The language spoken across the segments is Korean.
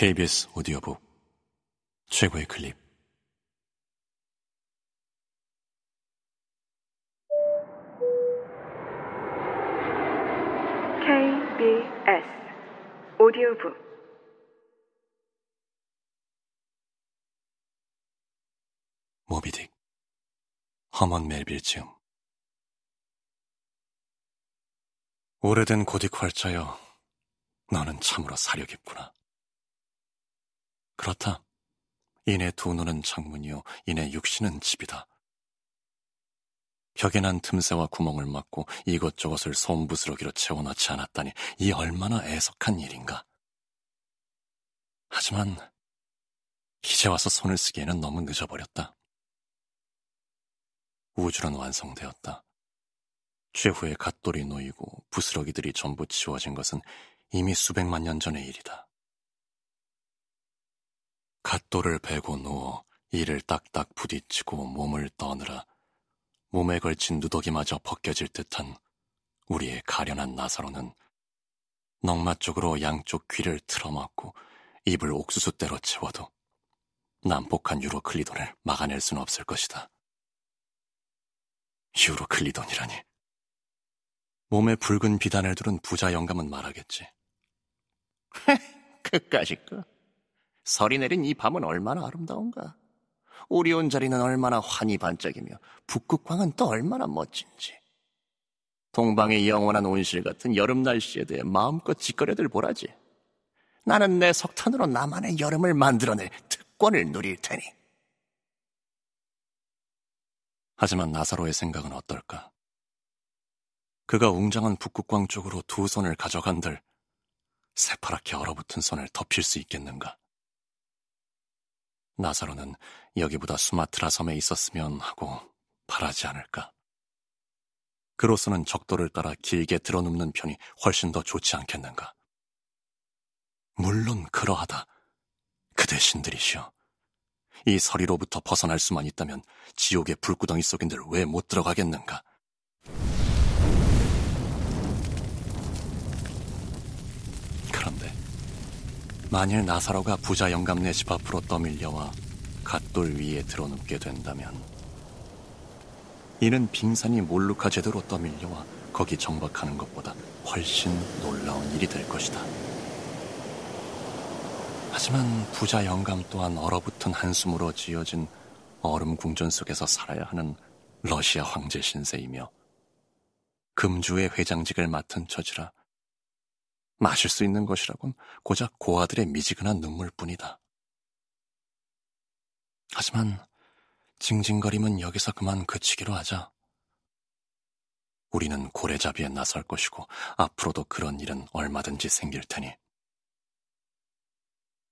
KBS 오디오북 최고의 클립. KBS 오디오북. 모비딕 허먼 멜빌 즈음 오래된 고딕 활자여 너는 참으로 사려 깊구나. 그렇다. 이내 두 눈은 창문이요, 이내 육신은 집이다. 벽에 난 틈새와 구멍을 막고 이것저것을 솜부스러기로 채워넣지 않았다니 이 얼마나 애석한 일인가. 하지만 이제 와서 손을 쓰기에는 너무 늦어버렸다. 우주는 완성되었다. 최후의 갓돌이 놓이고 부스러기들이 전부 치워진 것은 이미 수백만 년 전의 일이다. 갓돌을 베고 누워 이를 딱딱 부딪히고 몸을 떠느라 몸에 걸친 누더기마저 벗겨질 듯한 우리의 가련한 나사로는 넝마 쪽으로 양쪽 귀를 틀어막고 입을 옥수수대로 채워도 난폭한 유로클리돈을 막아낼 수는 없을 것이다. 유로클리돈이라니. 몸에 붉은 비단을 두른 부자 영감은 말하겠지. 그까짓 거. 설이 내린 이 밤은 얼마나 아름다운가. 오리온 자리는 얼마나 환히 반짝이며 북극광은 또 얼마나 멋진지. 동방의 영원한 온실 같은 여름 날씨에 대해 마음껏 짓거려들 보라지. 나는 내 석탄으로 나만의 여름을 만들어낼 특권을 누릴 테니. 하지만 나사로의 생각은 어떨까? 그가 웅장한 북극광 쪽으로 두 손을 가져간들 새파랗게 얼어붙은 손을 덮일 수 있겠는가? 나사로는 여기보다 수마트라 섬에 있었으면 하고 바라지 않을까? 그로서는 적도를 따라 길게 들어눕는 편이 훨씬 더 좋지 않겠는가? 물론 그러하다. 그 대 신들이시여. 이 서리로부터 벗어날 수만 있다면 지옥의 불구덩이 속인들 왜 못 들어가겠는가? 만일 나사로가 부자 영감네 집 앞으로 떠밀려와 갓돌 위에 들어눕게 된다면 이는 빙산이 몰루카 제대로 떠밀려와 거기 정박하는 것보다 훨씬 놀라운 일이 될 것이다. 하지만 부자 영감 또한 얼어붙은 한숨으로 지어진 얼음 궁전 속에서 살아야 하는 러시아 황제 신세이며 금주의 회장직을 맡은 처지라 마실 수 있는 것이라곤 고작 고아들의 미지근한 눈물뿐이다. 하지만 징징거림은 여기서 그만 그치기로 하자. 우리는 고래잡이에 나설 것이고 앞으로도 그런 일은 얼마든지 생길 테니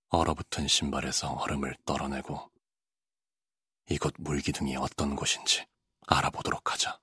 얼어붙은 신발에서 얼음을 떨어내고 이곳 물기둥이 어떤 곳인지 알아보도록 하자.